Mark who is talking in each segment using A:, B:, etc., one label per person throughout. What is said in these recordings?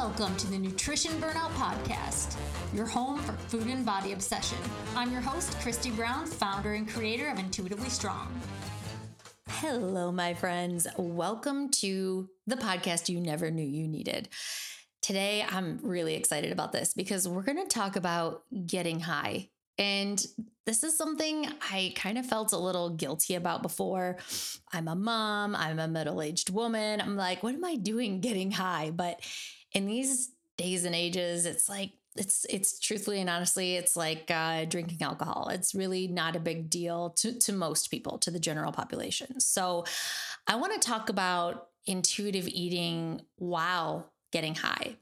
A: Welcome to the Nutrition Burnout Podcast, your home for food and body obsession. I'm your host, Christy Brown, founder and creator of Intuitively Strong.
B: Hello, my friends. Welcome to the podcast you never knew you needed. Today, I'm really excited about this because we're going to talk about getting high. And this is something I kind of felt a little guilty about before. I'm a mom, I'm a middle aged woman. I'm like, what am I doing getting high? But in these days and ages, it's like, it's it's truthfully and honestly it's like uh, drinking alcohol. It's really not a big deal to, to most people to the general population. So i want to talk about intuitive eating while getting high.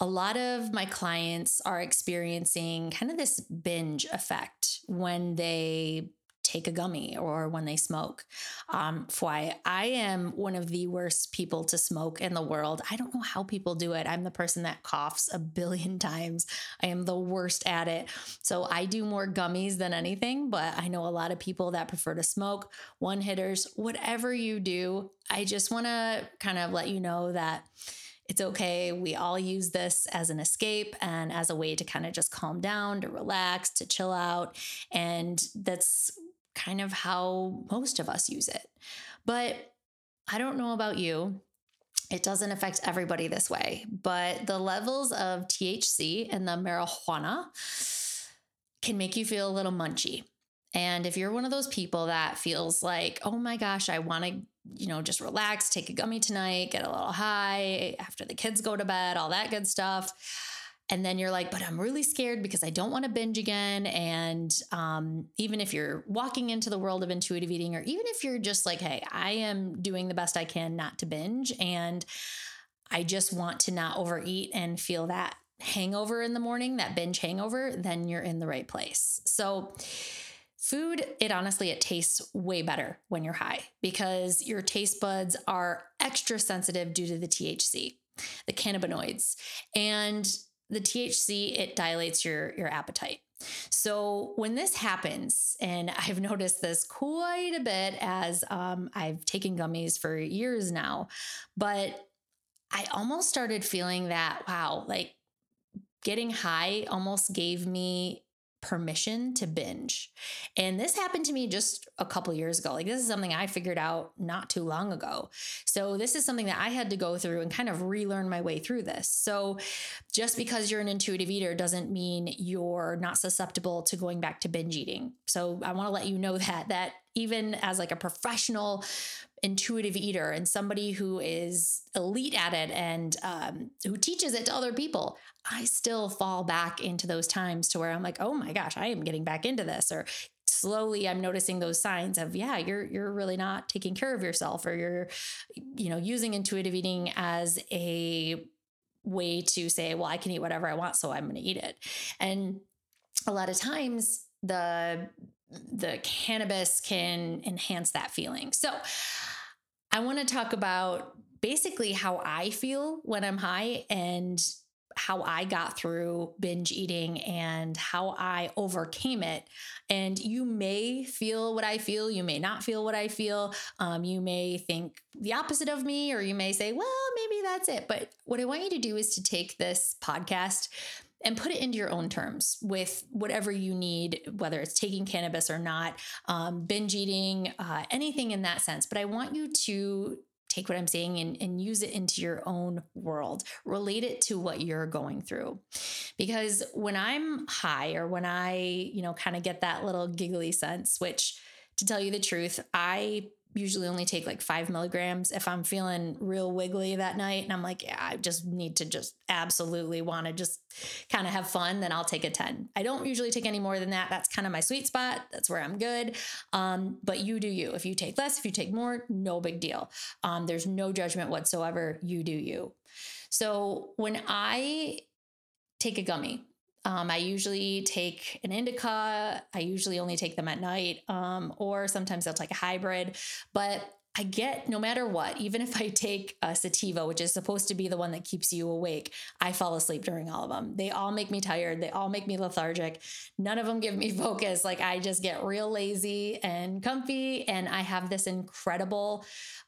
B: A lot of my clients are experiencing kind of this binge effect when they take a gummy or when they smoke. Um, why I am one of the worst people to smoke in the world. I don't know how people do it. I'm the person that coughs a billion times. I am the worst at it. So I do more gummies than anything, but I know a lot of people that prefer to smoke, one hitters, whatever you do. I just want to kind of let you know that it's okay. We all use this as an escape and as a way to kind of just calm down, to relax, to chill out. And that's kind of how most of us use it. But I don't know about you. It doesn't affect everybody this way, but the levels of THC in the marijuana can make you feel a little munchy. And if you're one of those people that feels like, oh my gosh, I want to, you know, just relax, take a gummy tonight, get a little high after the kids go to bed, all that good stuff. And then you're like, but I'm really scared because I don't want to binge again. And um, even if you're walking into the world of intuitive eating, or even if you're just like, hey, I am doing the best I can not to binge, and I just want to not overeat and feel that hangover in the morning, that binge hangover, then you're in the right place. So, Food, it honestly, it tastes way better when you're high because your taste buds are extra sensitive due to the THC, the cannabinoids. And the THC, it dilates your, your appetite. So when this happens, and I've noticed this quite a bit as um, I've taken gummies for years now, but I almost started feeling that, wow, like getting high almost gave me permission to binge. And this happened to me just a couple years ago. Like this is something I figured out not too long ago. So this is something that I had to go through and kind of relearn my way through this. So just because you're an intuitive eater doesn't mean you're not susceptible to going back to binge eating. So I want to let you know that that even as like a professional intuitive eater and somebody who is elite at it and um, who teaches it to other people, I still fall back into those times to where I'm like, oh my gosh, I am getting back into this. Or slowly I'm noticing those signs of, yeah, you're you're really not taking care of yourself, or you're, you know, using intuitive eating as a way to say, well, I can eat whatever I want, so I'm gonna eat it. And a lot of times the the cannabis can enhance that feeling. So I want to talk about basically how I feel when I'm high and how I got through binge eating and how I overcame it. And you may feel what I feel, you may not feel what I feel. Um, you may think the opposite of me, or you may say, well, maybe that's it. But what I want you to do is to take this podcast and put it into your own terms with whatever you need, whether it's taking cannabis or not, um, binge eating, uh, anything in that sense. But I want you to take what I'm saying and, and use it into your own world, relate it to what you're going through. Because when I'm high or when I, you know, kind of get that little giggly sense, which to tell you the truth, I usually only take like five milligrams if I'm feeling real wiggly that night and I'm like, yeah, I just need to just absolutely want to just kind of have fun, then I'll take a 10. I don't usually take any more than that. That's kind of my sweet spot. That's where I'm good. Um, but you do you. If you take less, if you take more, no big deal. Um, there's no judgment whatsoever. You do you. So when I take a gummy, um, I usually take an indica. I usually only take them at night, um, or sometimes I'll take a hybrid. But I get no matter what, even if I take a sativa, which is supposed to be the one that keeps you awake, I fall asleep during all of them. They all make me tired. They all make me lethargic. None of them give me focus. Like I just get real lazy and comfy. And I have this incredible,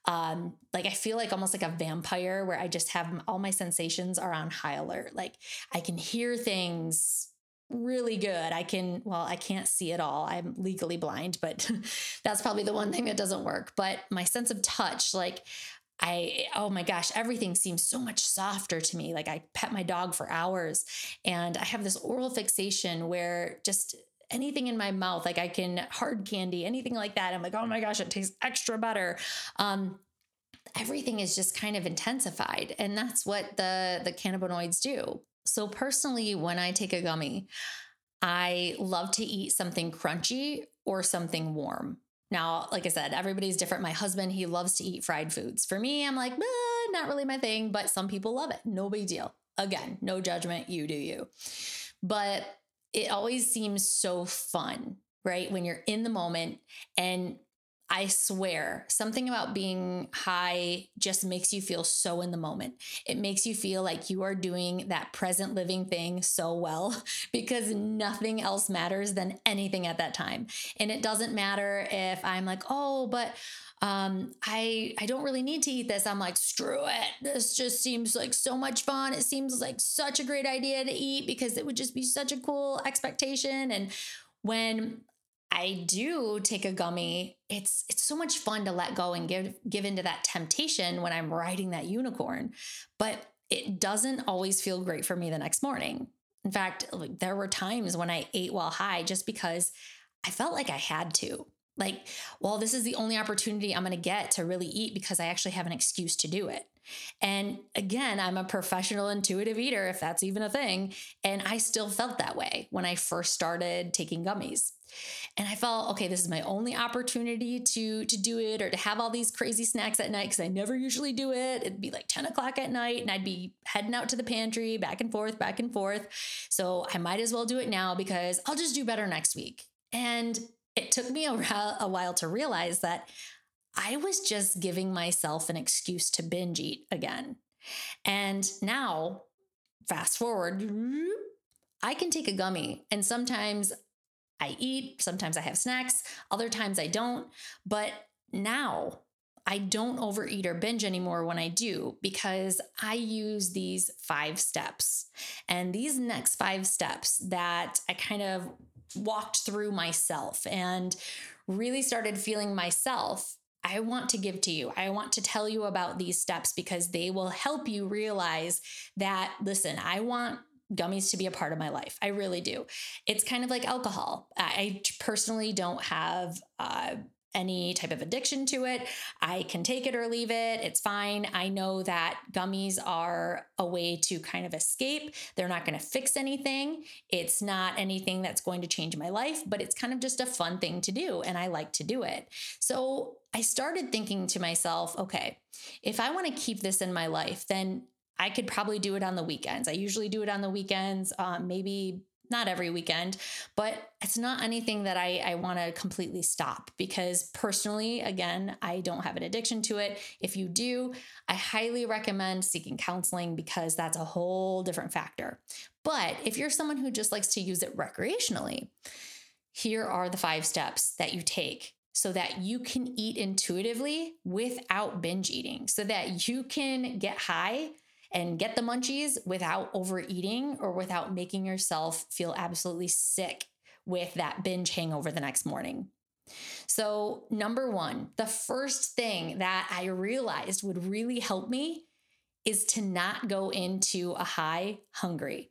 B: um, like I feel like almost like a vampire where I just have all my sensations are on high alert. Like I can hear things really good. I can, well, I can't see it all. I'm legally blind, but that's probably the one thing that doesn't work. But my sense of touch, like, I, oh my gosh, everything seems so much softer to me. Like, I pet my dog for hours and I have this oral fixation where just anything in my mouth, like I can hard candy, anything like that. I'm like, oh my gosh, it tastes extra better. Um, everything is just kind of intensified and that's what the the cannabinoids do so, personally, when I take a gummy, I love to eat something crunchy or something warm. Now, like I said, everybody's different. My husband, he loves to eat fried foods. For me, I'm like, not really my thing, but some people love it. No big deal. Again, no judgment. You do you. But it always seems so fun, right? When you're in the moment and I swear, something about being high just makes you feel so in the moment. It makes you feel like you are doing that present living thing so well because nothing else matters than anything at that time. And it doesn't matter if I'm like, oh, but um, I I don't really need to eat this. I'm like, screw it. This just seems like so much fun. It seems like such a great idea to eat because it would just be such a cool expectation. And when I do take a gummy, it's it's so much fun to let go and give give into that temptation when I'm riding that unicorn. But it doesn't always feel great for me the next morning. In fact, like there were times when I ate while high just because I felt like I had to. Like, well, this is the only opportunity I'm going to get to really eat because I actually have an excuse to do it. And again, I'm a professional intuitive eater, if that's even a thing. And I still felt that way when I first started taking gummies. And I felt, okay, this is my only opportunity to to do it or to have all these crazy snacks at night because I never usually do it. It'd be like 10 o'clock at night and I'd be heading out to the pantry back and forth, back and forth. So I might as well do it now because I'll just do better next week. And it took me a, a while to realize that I was just giving myself an excuse to binge eat again. And now, fast forward, I can take a gummy and sometimes I eat, sometimes I have snacks, other times I don't. But now I don't overeat or binge anymore when I do because I use these five steps. And these next five steps that I kind of walked through myself and really started feeling myself I want to give to you. I want to tell you about these steps because they will help you realize that, listen, I want gummies to be a part of my life. I really do. It's kind of like alcohol. I personally don't have uh, any type of addiction to it. I can take it or leave it. It's fine. I know that gummies are a way to kind of escape. They're not going to fix anything. It's not anything that's going to change my life, but it's kind of just a fun thing to do. And I like to do it. So I started thinking to myself, okay, if I want to keep this in my life, then I could probably do it on the weekends. I usually do it on the weekends, um, maybe not every weekend, but it's not anything that I, I want to completely stop because personally, again, I don't have an addiction to it. If you do, I highly recommend seeking counseling because that's a whole different factor. But if you're someone who just likes to use it recreationally, here are the five steps that you take so that you can eat intuitively without binge eating, so that you can get high and get the munchies without overeating or without making yourself feel absolutely sick with that binge hangover the next morning. So, number one, the first thing that I realized would really help me is to not go into a high hungry.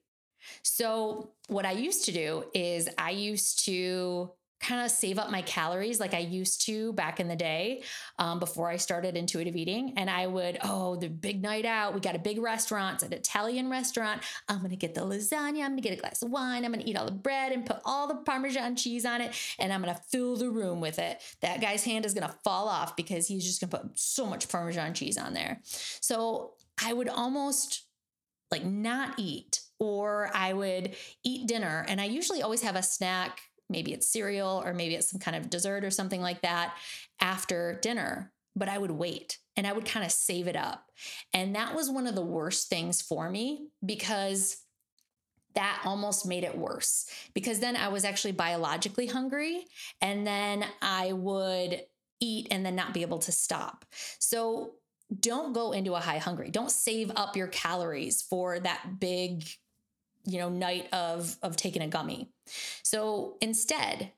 B: So, what I used to do is I used to kind of save up my calories like I used to back in the day um, before I started intuitive eating. And I would, oh, the big night out. We got a big restaurant, it's an Italian restaurant. I'm going to get the lasagna. I'm going to get a glass of wine. I'm going to eat all the bread and put all the Parmesan cheese on it. And I'm going to fill the room with it. That guy's hand is going to fall off because he's just going to put so much Parmesan cheese on there. So I would almost like not eat or I would eat dinner. And I usually always have a snack maybe it's cereal or maybe it's some kind of dessert or something like that after dinner. but I would wait and I would kind of save it up. And that was one of the worst things for me because that almost made it worse because then I was actually biologically hungry and then I would eat and then not be able to stop. So don't go into a high hungry. Don't save up your calories for that big you know night of of taking a gummy. So instead,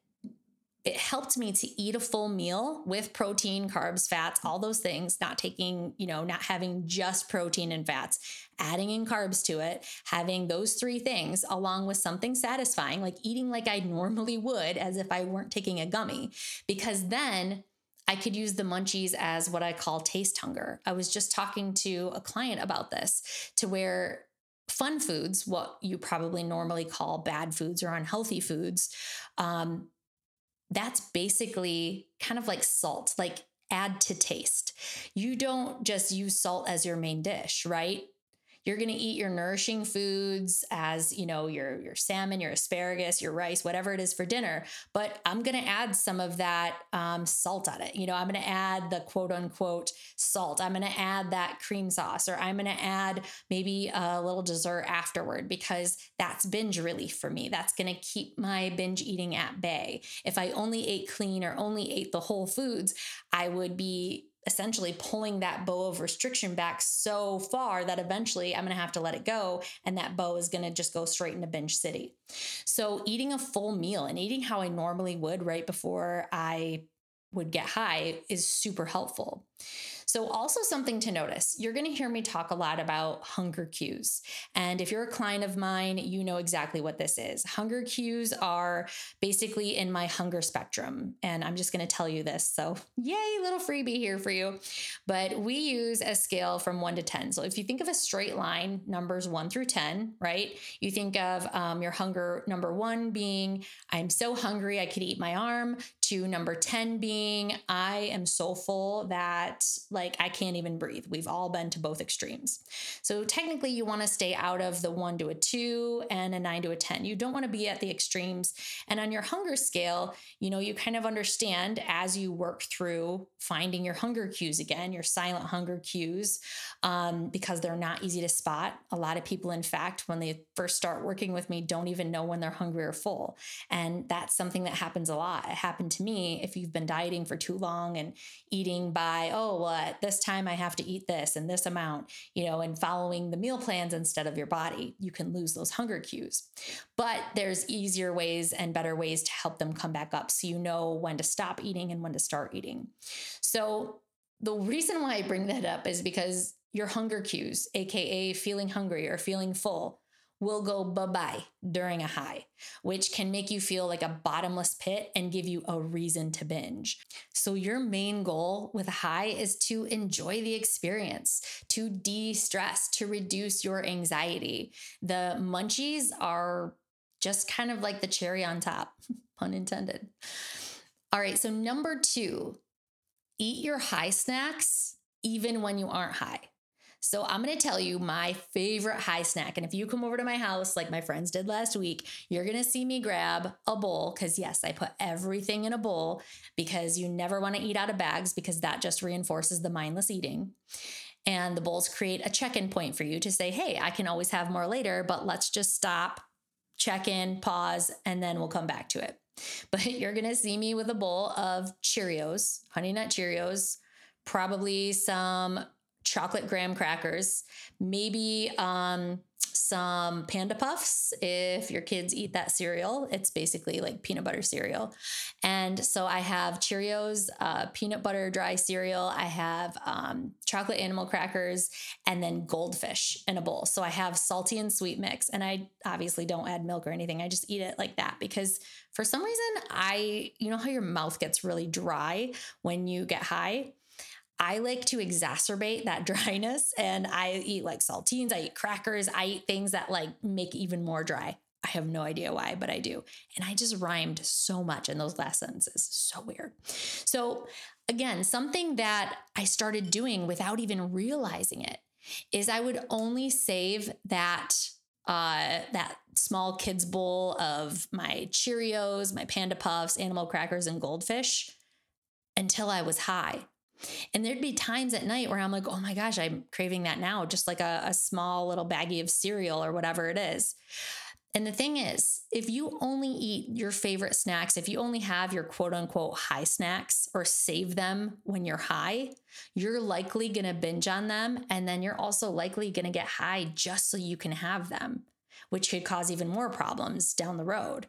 B: it helped me to eat a full meal with protein, carbs, fats, all those things, not taking, you know, not having just protein and fats, adding in carbs to it, having those three things along with something satisfying, like eating like I normally would as if I weren't taking a gummy, because then I could use the munchies as what I call taste hunger. I was just talking to a client about this to where fun foods, what you probably normally call bad foods or unhealthy foods, um, that's basically kind of like salt, like add to taste. You don't just use salt as your main dish, right? You're going to eat your nourishing foods as, you know, your your salmon, your asparagus, your rice, whatever it is for dinner. But I'm going to add some of that um, salt on it. You know, I'm going to add the quote unquote salt. I'm going to add that cream sauce, or I'm going to add maybe a little dessert afterward because that's binge relief for me. That's going to keep my binge eating at bay. If I only ate clean or only ate the whole foods, I would be essentially pulling that bow of restriction back so far that eventually I'm going to have to let it go and that bow is going to just go straight into binge city. So eating a full meal and eating how I normally would right before I would get high is super helpful. So, also something to notice you're going to hear me talk a lot about hunger cues. And if you're a client of mine, you know exactly what this is. Hunger cues are basically in my hunger spectrum. And I'm just going to tell you this. So, yay, little freebie here for you. But we use a scale from one to 10. So, if you think of a straight line, numbers one through 10, right? You think of um, your hunger number one being, I'm so hungry, I could eat my arm, to number 10 being, I am so full that, like, like I can't even breathe. We've all been to both extremes. So technically, you want to stay out of the one to a two and a nine to a 10. You don't want to be at the extremes. And on your hunger scale, you know, you kind of understand as you work through finding your hunger cues again, your silent hunger cues, um, because they're not easy to spot. A lot of people, in fact, when they first start working with me, don't even know when they're hungry or full. And that's something that happens a lot. It happened to me if you've been dieting for too long and eating by, oh, Oh, what? at this time I have to eat this and this amount, you know, and following the meal plans instead of your body, you can lose those hunger cues. But there's easier ways and better ways to help them come back up so you know when to stop eating and when to start eating. So the reason why I bring that up is because your hunger cues, aka feeling hungry or feeling full, will go bye bye during a high, which can make you feel like a bottomless pit and give you a reason to binge. So, your main goal with a high is to enjoy the experience, to de stress, to reduce your anxiety. The munchies are just kind of like the cherry on top, pun intended. All right, so number two, eat your high snacks even when you aren't high. So I'm going to tell you my favorite high snack. And if you come over to my house, like my friends did last week, you're going to see me grab a bowl. Cause yes, I put everything in a bowl because you never want to eat out of bags because that just reinforces the mindless eating. And the bowls create a check in point for you to say, hey, I can always have more later, but let's just stop, check in, pause, and then we'll come back to it. But you're going to see me with a bowl of Cheerios, Honey Nut Cheerios, probably some chocolate graham crackers, maybe um, some panda puffs if your kids eat that cereal. It's basically like peanut butter cereal. And so I have Cheerios, uh, peanut butter dry cereal. I have um, chocolate animal crackers and then goldfish in a bowl. So I have salty and sweet mix. And I obviously don't add milk or anything. I just eat it like that because for some reason, I, you know how your mouth gets really dry when you get high? I like to exacerbate that dryness and I eat like saltines, I eat crackers, I eat things that like make even more dry. I have no idea why, but I do. And I just rhymed so much in those last sentences. So weird. So, again, something that I started doing without even realizing it is I would only save that uh, that small kids bowl of my Cheerios, my Panda Puffs, animal crackers, and goldfish until I was high. And there'd be times at night where I'm like, oh my gosh, I'm craving that now, just like a, a small little baggie of cereal or whatever it is. And the thing is, if you only eat your favorite snacks, if you only have your quote unquote high snacks or save them when you're high, you're likely going to binge on them. And then you're also likely going to get high just so you can have them, which could cause even more problems down the road.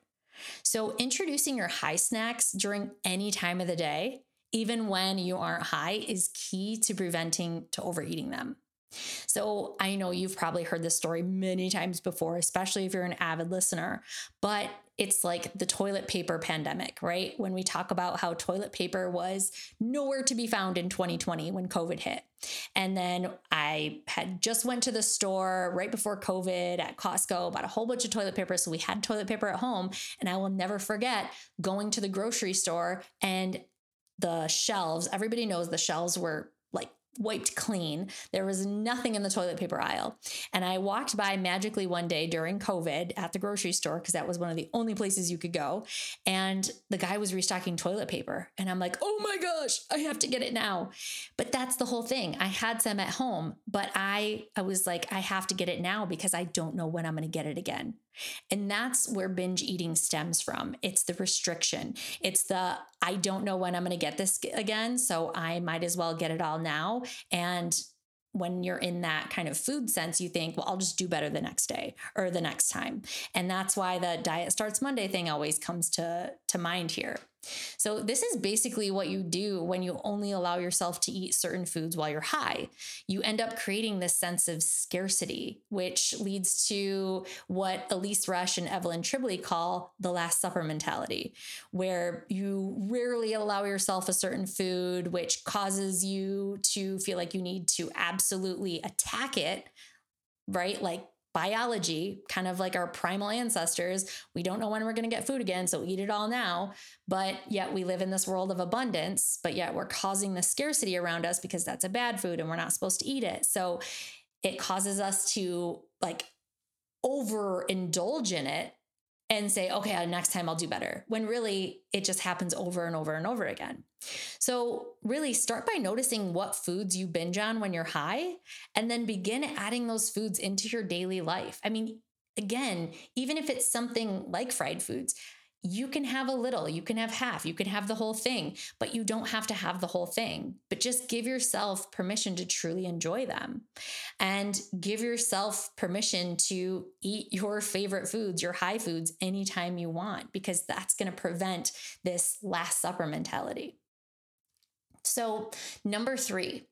B: So, introducing your high snacks during any time of the day, even when you aren't high, is key to preventing to overeating them. So I know you've probably heard this story many times before, especially if you're an avid listener, but it's like the toilet paper pandemic, right? When we talk about how toilet paper was nowhere to be found in 2020 when COVID hit. And then I had just went to the store right before COVID at Costco, bought a whole bunch of toilet paper. So we had toilet paper at home. And I will never forget going to the grocery store and the shelves, everybody knows the shelves were like wiped clean. There was nothing in the toilet paper aisle. And I walked by magically one day during COVID at the grocery store because that was one of the only places you could go. And the guy was restocking toilet paper. And I'm like, oh my gosh, I have to get it now. But that's the whole thing. I had some at home, but I I was like, I have to get it now because I don't know when I'm going to get it again. And that's where binge eating stems from. It's the restriction. It's the, I don't know when I'm going to get this again. So I might as well get it all now. And when you're in that kind of food sense, you think, well, I'll just do better the next day or the next time. And that's why the diet starts Monday thing always comes to, to mind here. So, this is basically what you do when you only allow yourself to eat certain foods while you're high. You end up creating this sense of scarcity, which leads to what Elyse Resch and Evelyn Tribole call the Last Supper mentality, where you rarely allow yourself a certain food, which causes you to feel like you need to absolutely attack it right? Like biology, kind of like our primal ancestors. We don't know when we're going to get food again, so eat it all now. But yet we live in this world of abundance, but yet we're causing the scarcity around us because that's a bad food and we're not supposed to eat it. So it causes us to like overindulge in it and say, okay, uh, next time I'll do better. When really it just happens over and over and over again. So, really start by noticing what foods you binge on when you're high, and then begin adding those foods into your daily life. I mean, again, even if it's something like fried foods, you can have a little, you can have half, you can have the whole thing, but you don't have to have the whole thing. But just give yourself permission to truly enjoy them and give yourself permission to eat your favorite foods, your high foods, anytime you want, because that's going to prevent this Last Supper mentality. So, number three,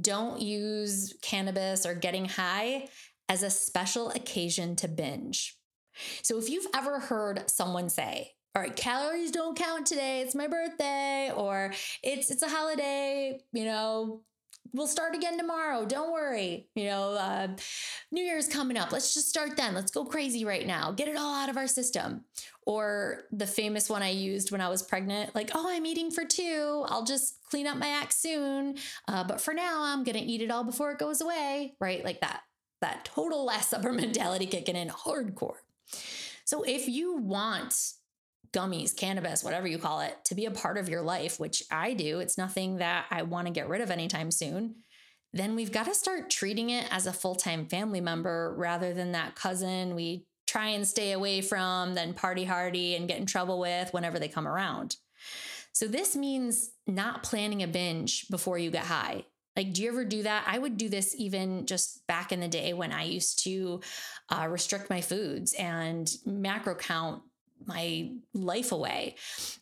B: don't use cannabis or getting high as a special occasion to binge. So if you've ever heard someone say, all right, calories don't count today, it's my birthday, or it's it's a holiday, you know, we'll start again tomorrow. Don't worry. You know, uh, New Year's coming up. Let's just start then. Let's go crazy right now. Get it all out of our system. Or the famous one I used when I was pregnant, like, oh, I'm eating for two. I'll just clean up my act soon. Uh, but for now, I'm going to eat it all before it goes away. Right? Like that. That total last supper mentality kicking in hardcore. So if you want gummies, cannabis, whatever you call it, to be a part of your life, which I do, it's nothing that I want to get rid of anytime soon, then we've got to start treating it as a full time family member rather than that cousin we try and stay away from, then party hardy and get in trouble with whenever they come around. So, this means not planning a binge before you get high. Like, do you ever do that? I would do this even just back in the day when I used to uh, restrict my foods and macro count my life away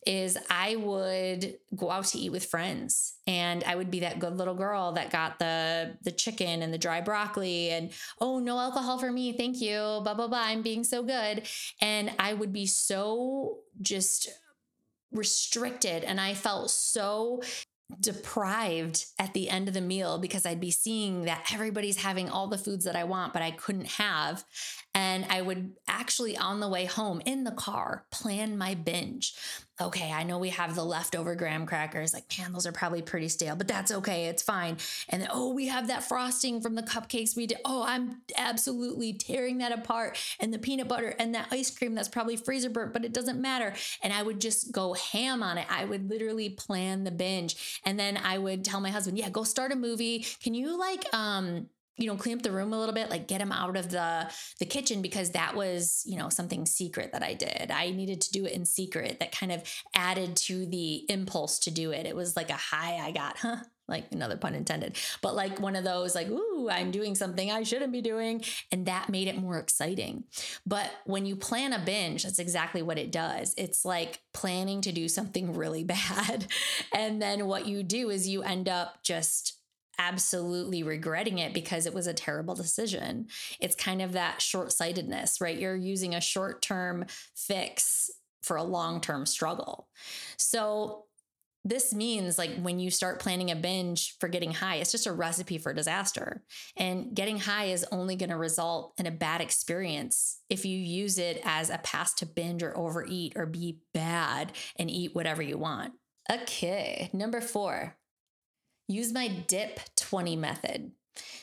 B: is I would go out to eat with friends and I would be that good little girl that got the the chicken and the dry broccoli and oh no alcohol for me thank you blah blah blah I'm being so good and I would be so just restricted and I felt so deprived at the end of the meal because I'd be seeing that everybody's having all the foods that I want, but I couldn't have. And I would actually, on the way home in the car, plan my binge. Okay, I know we have the leftover graham crackers. Like, man, those are probably pretty stale, but that's okay. It's fine. And then, oh, we have that frosting from the cupcakes we did. Oh, I'm absolutely tearing that apart. And the peanut butter and that ice cream that's probably freezer burnt, but it doesn't matter. And I would just go ham on it. I would literally plan the binge. And then I would tell my husband, yeah, go start a movie. Can you like, um, you know clean up the room a little bit like get him out of the the kitchen because that was you know something secret that i did. I needed to do it in secret that kind of added to the impulse to do it. It was like a high i got huh? Like another pun intended. But like one of those like ooh i'm doing something i shouldn't be doing and that made it more exciting. But when you plan a binge that's exactly what it does. It's like planning to do something really bad. And then what you do is you end up just absolutely regretting it because it was a terrible decision. It's kind of that short sightedness, right? You're using a short term fix for a long term struggle. So, this means like when you start planning a binge for getting high, it's just a recipe for disaster. And getting high is only going to result in a bad experience if you use it as a pass to binge or overeat or be bad and eat whatever you want. Okay, number four, use my dip 20 method.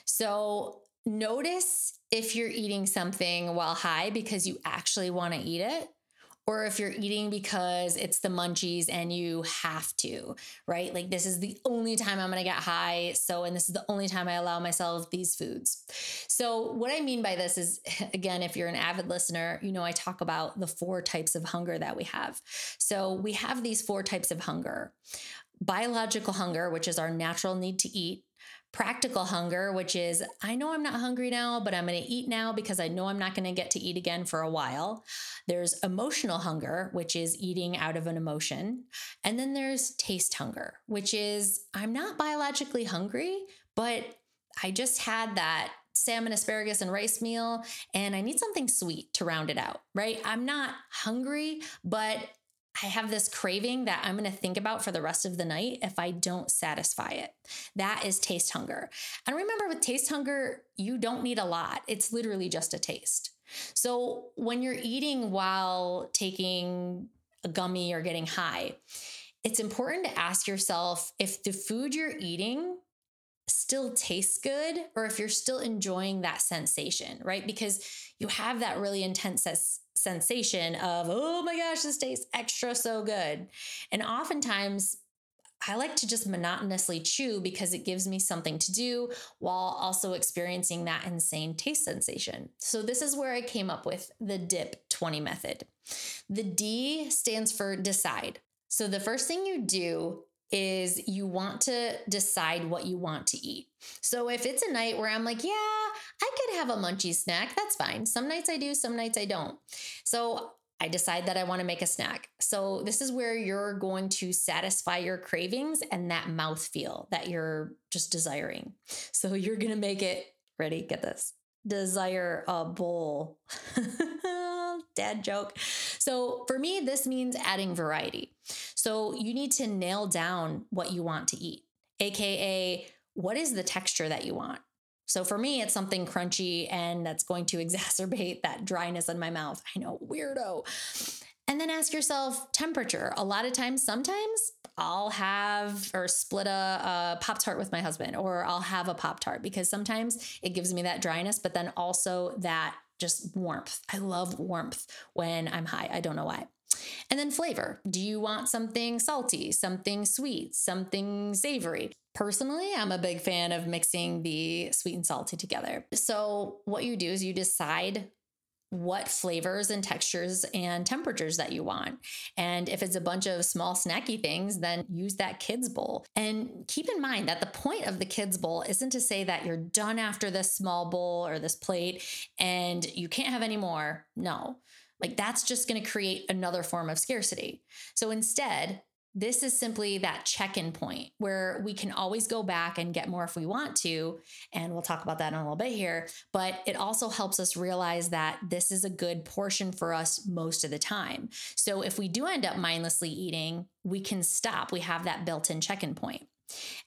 B: So notice if you're eating something while high because you actually want to eat it or if you're eating because it's the munchies and you have to, right? Like this is the only time I'm to get high. So, and this is the only time I allow myself these foods. So, what I mean by this is, again, if you're an avid listener, you know, I talk about the four types of hunger that we have. So, we have these four types of hunger biological hunger, which is our natural need to eat, practical hunger, which is I know I'm not hungry now, but I'm going to eat now because I know I'm not going to get to eat again for a while. There's emotional hunger, which is eating out of an emotion. And then there's taste hunger, which is I'm not biologically hungry, but I just had that salmon, asparagus, and rice meal, and I need something sweet to round it out, right? I'm not hungry, but I have this craving that I'm going to think about for the rest of the night if I don't satisfy it. That is taste hunger. And remember, with taste hunger, you don't need a lot, it's literally just a taste. So when you're eating while taking a gummy or getting high, it's important to ask yourself if the food you're eating still tastes good or if you're still enjoying that sensation, right? Because you have that really intense sensation of, oh my gosh, this tastes extra so good. And oftentimes, I like to just monotonously chew because it gives me something to do while also experiencing that insane taste sensation. So, this is where I came up with the DIP 20 method. The D stands for decide. So, the first thing you do is you want to decide what you want to eat. So if it's a night where I'm like, yeah, I could have a munchy snack, that's fine. Some nights I do, some nights I don't. So I decide that I want to make a snack. So this is where you're going to satisfy your cravings and that mouth feel that you're just desiring. So you're going to make it ready, get this. Desire a bowl. Dad joke. So for me, this means adding variety. So you need to nail down what you want to eat, AKA, what is the texture that you want? So for me, it's something crunchy and that's going to exacerbate that dryness in my mouth. I know, weirdo. And then ask yourself temperature. A lot of times, sometimes I'll have or split a, a Pop Tart with my husband, or I'll have a Pop Tart because sometimes it gives me that dryness, but then also that just warmth. I love warmth when I'm high. I don't know why. And then flavor. Do you want something salty, something sweet, something savory? Personally, I'm a big fan of mixing the sweet and salty together. So, what you do is you decide what flavors and textures and temperatures that you want. And if it's a bunch of small snacky things, then use that kids bowl. And keep in mind that the point of the kids bowl isn't to say that you're done after this small bowl or this plate and you can't have any more. No. Like that's just going to create another form of scarcity. So instead, this is simply that check in point where we can always go back and get more if we want to. And we'll talk about that in a little bit here. But it also helps us realize that this is a good portion for us most of the time. So if we do end up mindlessly eating, we can stop. We have that built in check in point.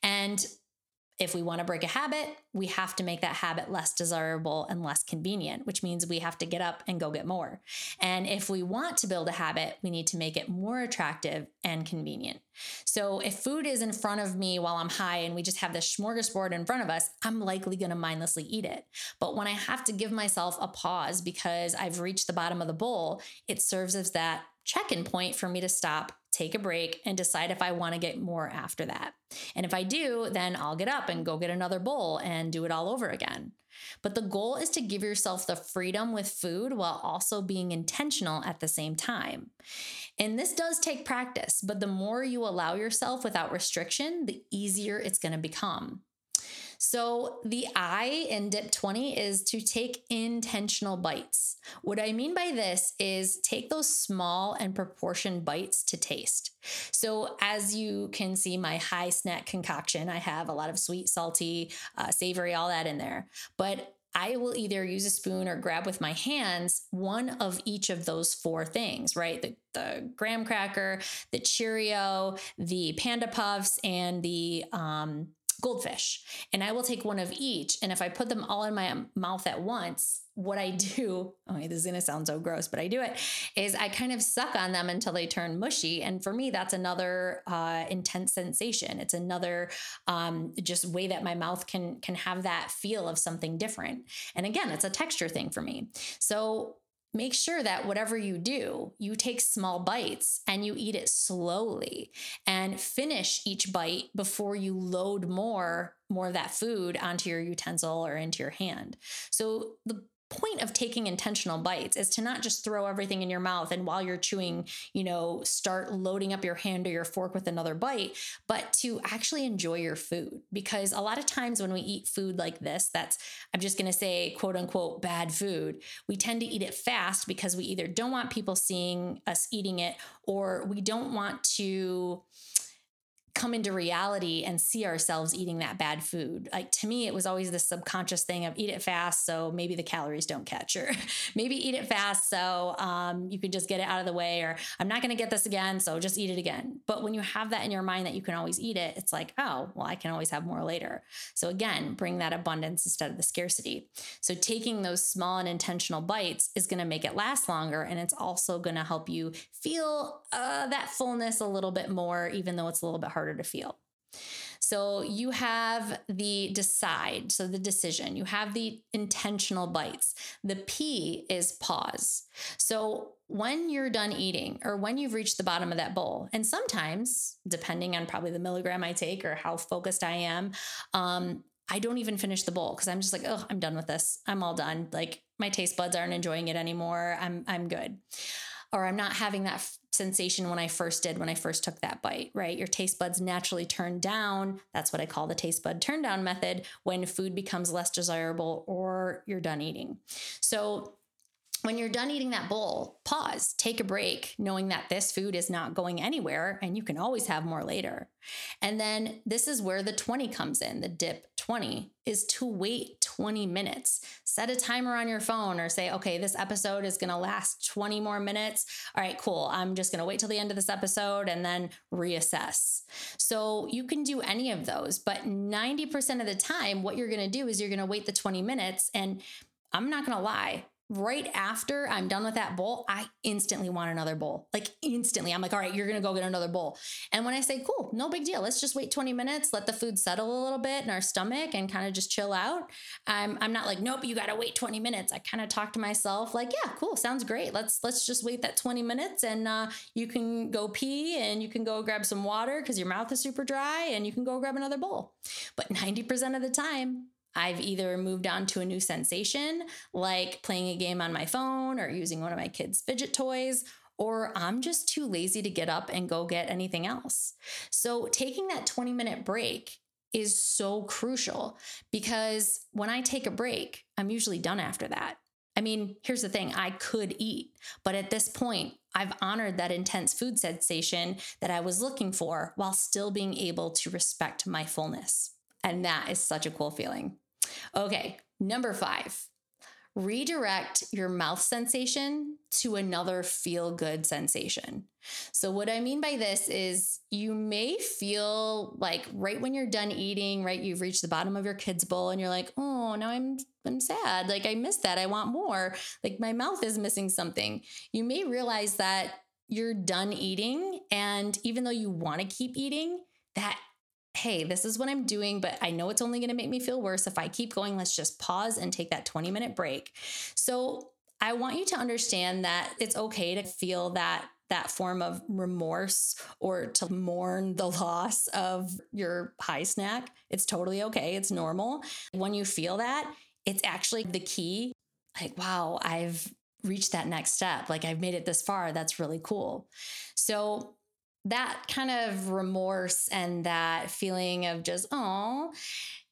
B: And If we want to break a habit, we have to make that habit less desirable and less convenient, which means we have to get up and go get more. And if we want to build a habit, we need to make it more attractive and convenient. So if food is in front of me while I'm high and we just have this smorgasbord in front of us, I'm likely going to mindlessly eat it. But when I have to give myself a pause because I've reached the bottom of the bowl, it serves as that check in point for me to stop, take a break, and decide if I want to get more after that. And if I do, then I'll get up and go get another bowl and do it all over again. But the goal is to give yourself the freedom with food while also being intentional at the same time. And this does take practice, but the more you allow yourself without restriction, the easier it's going to become. So, the I in DIP 20 is to take intentional bites. What I mean by this is take those small and proportioned bites to taste. So, as you can see, my high snack concoction, I have a lot of sweet, salty, uh, savory, all that in there. But I will either use a spoon or grab with my hands one of each of those four things, right? The, the graham cracker, the Cheerio, the Panda Puffs, and the um, goldfish and I will take one of each. And if I put them all in my mouth at once, what I do, oh, this is gonna sound so gross, but I do it, is I kind of suck on them until they turn mushy. And for me, that's another uh, intense sensation. It's another um, just way that my mouth can can have that feel of something different. And again, it's a texture thing for me. So make sure that whatever you do, you take small bites and you eat it slowly and finish each bite before you load more more of that food onto your utensil or into your hand. So the point of taking intentional bites is to not just throw everything in your mouth and while you're chewing, you know, start loading up your hand or your fork with another bite, but to actually enjoy your food. Because a lot of times when we eat food like this, that's, I'm just going to say, quote unquote, bad food, we tend to eat it fast because we either don't want people seeing us eating it or we don't want to come into reality and see ourselves eating that bad food. Like to me, it was always this subconscious thing of eat it fast, so maybe the calories don't catch, or maybe eat it fast, so um, you can just get it out of the way, or I'm not going to get this again, so just eat it again. But when you have that in your mind that you can always eat it, it's like, oh, well, I can always have more later. So again, bring that abundance instead of the scarcity. So taking those small and intentional bites is going to make it last longer, and it's also going to help you feel uh, that fullness a little bit more, even though it's a little bit harder harder to feel. So you have the decide, so the decision, you have the intentional bites. The P is pause. So when you're done eating or when you've reached the bottom of that bowl, and sometimes, depending on probably the milligram I take or how focused I am, um, I don't even finish the bowl because I'm just like, oh, I'm done with this. I'm all done. Like my taste buds aren't enjoying it anymore. I'm I'm good or I'm not having that f- sensation when I first did, when I first took that bite, right? Your taste buds naturally turn down. That's what I call the taste bud turn down method when food becomes less desirable or you're done eating. So when you're done eating that bowl, pause, take a break, knowing that this food is not going anywhere and you can always have more later. And then this is where the 20 comes in. The dip 20 is to wait 20 minutes. Set a timer on your phone or say, okay, this episode is going to last 20 more minutes. All right, cool. I'm just going to wait till the end of this episode and then reassess. So you can do any of those, but 90% of the time, what you're going to do is you're going to wait the 20 minutes. And I'm not going to lie, right after I'm done with that bowl, I instantly want another bowl. Like instantly. I'm like, all right, you're to go get another bowl. And when I say, cool, no big deal. Let's just wait 20 minutes, let the food settle a little bit in our stomach and kind of just chill out. I'm, I'm not like, nope, you got to wait 20 minutes. I kind of talk to myself like, yeah, cool. Sounds great. Let's, let's just wait that 20 minutes and uh, you can go pee and you can go grab some water because your mouth is super dry and you can go grab another bowl. But 90% of the time, I've either moved on to a new sensation, like playing a game on my phone or using one of my kids' fidget toys, or I'm just too lazy to get up and go get anything else. So, taking that 20 minute break is so crucial because when I take a break, I'm usually done after that. I mean, here's the thing I could eat, but at this point, I've honored that intense food sensation that I was looking for while still being able to respect my fullness. And that is such a cool feeling. Okay, number five, redirect your mouth sensation to another feel good sensation. So, what I mean by this is you may feel like right when you're done eating, right, you've reached the bottom of your kid's bowl and you're like, oh, now I'm I'm sad. Like I missed that. I want more. Like my mouth is missing something. You may realize that you're done eating. And even though you want to keep eating, that hey, this is what I'm doing, but I know it's only going to make me feel worse. If I keep going, let's just pause and take that 20 minute break. So I want you to understand that it's okay to feel that that form of remorse or to mourn the loss of your high snack. It's totally okay. It's normal. When you feel that, it's actually the key. Like, wow, I've reached that next step. Like, I've made it this far. That's really cool. So, that kind of remorse and that feeling of just, oh,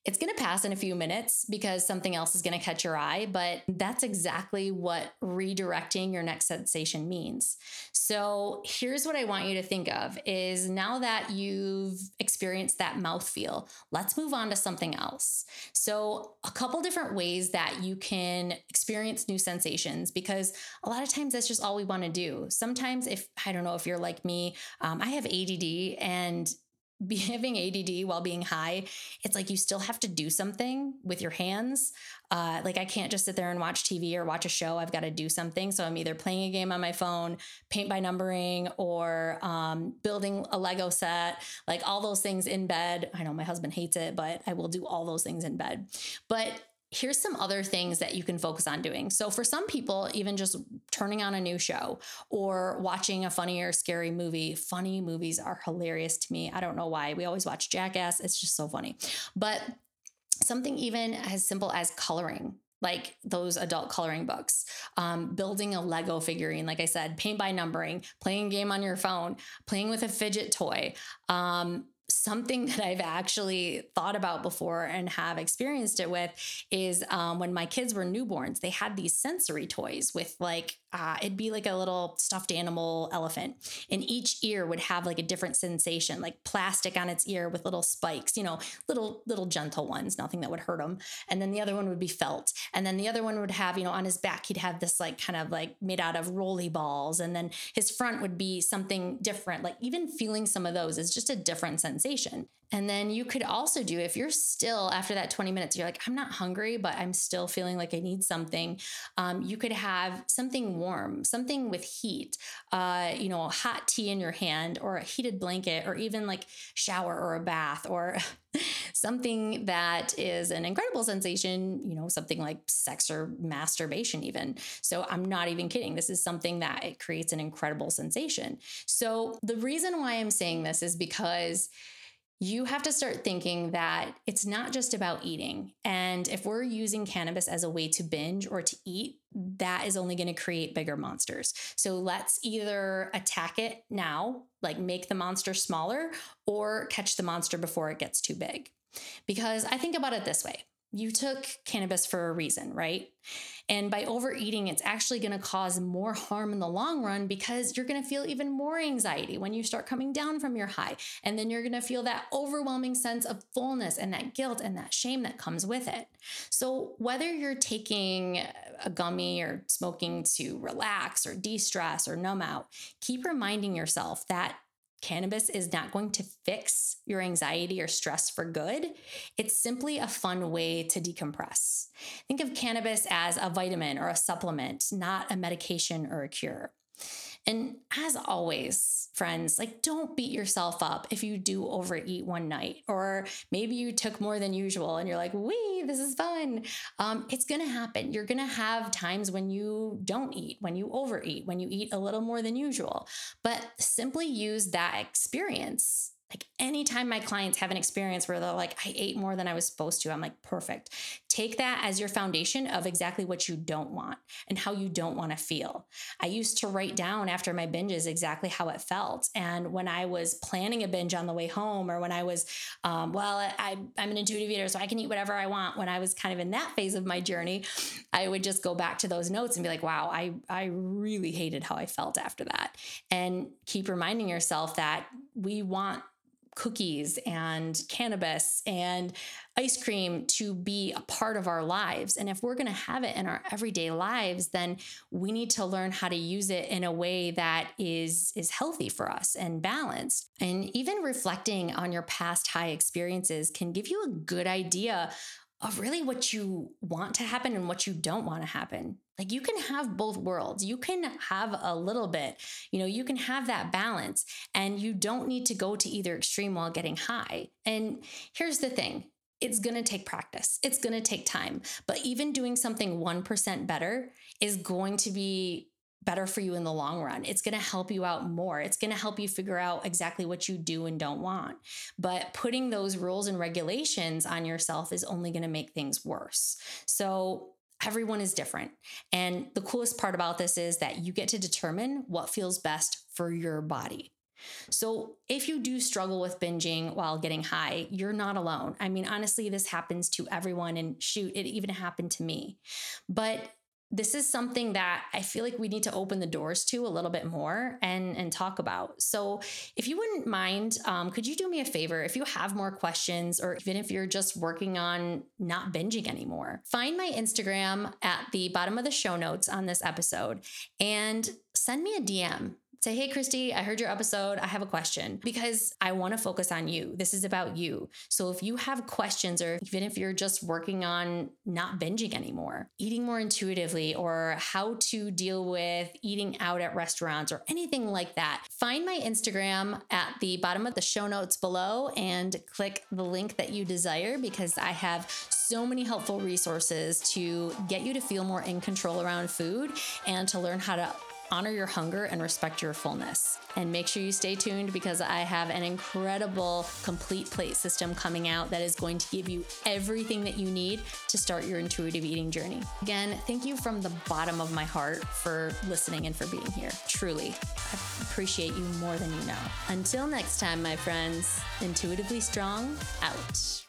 B: it's going to pass in a few minutes because something else is going to catch your eye, but that's exactly what redirecting your next sensation means. So, here's what I want you to think of is now that you've experienced that mouth feel, let's move on to something else. So, a couple different ways that you can experience new sensations because a lot of times that's just all we want to do. Sometimes if I don't know if you're like me, um, I have ADD and be having ADD while being high, it's like you still have to do something with your hands. Uh, like I can't just sit there and watch TV or watch a show. I've got to do something. So I'm either playing a game on my phone, paint by numbering, or um, building a Lego set. Like all those things in bed. I know my husband hates it, but I will do all those things in bed. But here's some other things that you can focus on doing. So, for some people, even just turning on a new show or watching a funny or scary movie, funny movies are hilarious to me. I don't know why. We always watch Jackass, it's just so funny. But something even as simple as coloring like those adult coloring books, um, building a Lego figurine, like I said, paint by numbering, playing a game on your phone, playing with a fidget toy, um, something that I've actually thought about before and have experienced it with is um, when my kids were newborns, they had these sensory toys with like, uh, it'd be like a little stuffed animal elephant, and each ear would have like a different sensation, like plastic on its ear with little spikes, you know, little, little gentle ones, nothing that would hurt him. And then the other one would be felt. And then the other one would have, you know, on his back, he'd have this like kind of like made out of rolly balls. And then his front would be something different. Like even feeling some of those is just a different sensation. And then you could also do, if you're still after that 20 minutes, you're like, I'm not hungry, but I'm still feeling like I need something. Um, you could have something warm, something with heat, uh, you know, hot tea in your hand or a heated blanket or even like shower or a bath or something that is an incredible sensation, you know, something like sex or masturbation, even. So I'm not even kidding. This is something that it creates an incredible sensation. So the reason why I'm saying this is because you have to start thinking that it's not just about eating. And if we're using cannabis as a way to binge or to eat, that is only going to create bigger monsters. So let's either attack it now, like make the monster smaller, or catch the monster before it gets too big. Because I think about it this way you took cannabis for a reason, right? And by overeating, it's actually going to cause more harm in the long run because you're going to feel even more anxiety when you start coming down from your high. And then you're going to feel that overwhelming sense of fullness and that guilt and that shame that comes with it. So, whether you're taking a gummy or smoking to relax or de stress or numb out, keep reminding yourself that Cannabis is not going to fix your anxiety or stress for good. It's simply a fun way to decompress. Think of cannabis as a vitamin or a supplement, not a medication or a cure. And as always, friends, like don't beat yourself up if you do overeat one night, or maybe you took more than usual and you're like, wee, this is fun. Um, it's gonna happen. You're gonna have times when you don't eat, when you overeat, when you eat a little more than usual. But simply use that experience like anytime my clients have an experience where they're like, I ate more than I was supposed to, I'm like, perfect. Take that as your foundation of exactly what you don't want and how you don't want to feel. I used to write down after my binges exactly how it felt. And when I was planning a binge on the way home, or when I was, um, well, I, I'm an intuitive eater, so I can eat whatever I want. When I was kind of in that phase of my journey, I would just go back to those notes and be like, wow, I, I really hated how I felt after that. And keep reminding yourself that we want cookies and cannabis and ice cream to be a part of our lives. And if we're going to have it in our everyday lives, then we need to learn how to use it in a way that is is healthy for us and balanced. And even reflecting on your past high experiences can give you a good idea of really what you want to happen and what you don't want to happen. Like you can have both worlds. You can have a little bit, you know, you can have that balance and you don't need to go to either extreme while getting high. And here's the thing it's going to take practice. It's going to take time. But even doing something 1% better is going to be better for you in the long run. It's going to help you out more. It's going to help you figure out exactly what you do and don't want. But putting those rules and regulations on yourself is only going to make things worse. So, everyone is different. And the coolest part about this is that you get to determine what feels best for your body. So, if you do struggle with binging while getting high, you're not alone. I mean, honestly, this happens to everyone, and shoot, it even happened to me. But this is something that I feel like we need to open the doors to a little bit more and and talk about. So, if you wouldn't mind, um, could you do me a favor? If you have more questions, or even if you're just working on not binging anymore, find my Instagram at the bottom of the show notes on this episode and send me a DM say, Hey, Christy, I heard your episode. I have a question because I want to focus on you. This is about you. So if you have questions, or even if you're just working on not binging anymore, eating more intuitively, or how to deal with eating out at restaurants or anything like that, find my Instagram at the bottom of the show notes below and click the link that you desire because I have so many helpful resources to get you to feel more in control around food and to learn how to honor your hunger and respect your fullness. And make sure you stay tuned because I have an incredible complete plate system coming out that is going to give you everything that you need to start your intuitive eating journey. Again, thank you from the bottom of my heart for listening and for being here. Truly, I appreciate you more than you know. Until next time, my friends, intuitively strong out.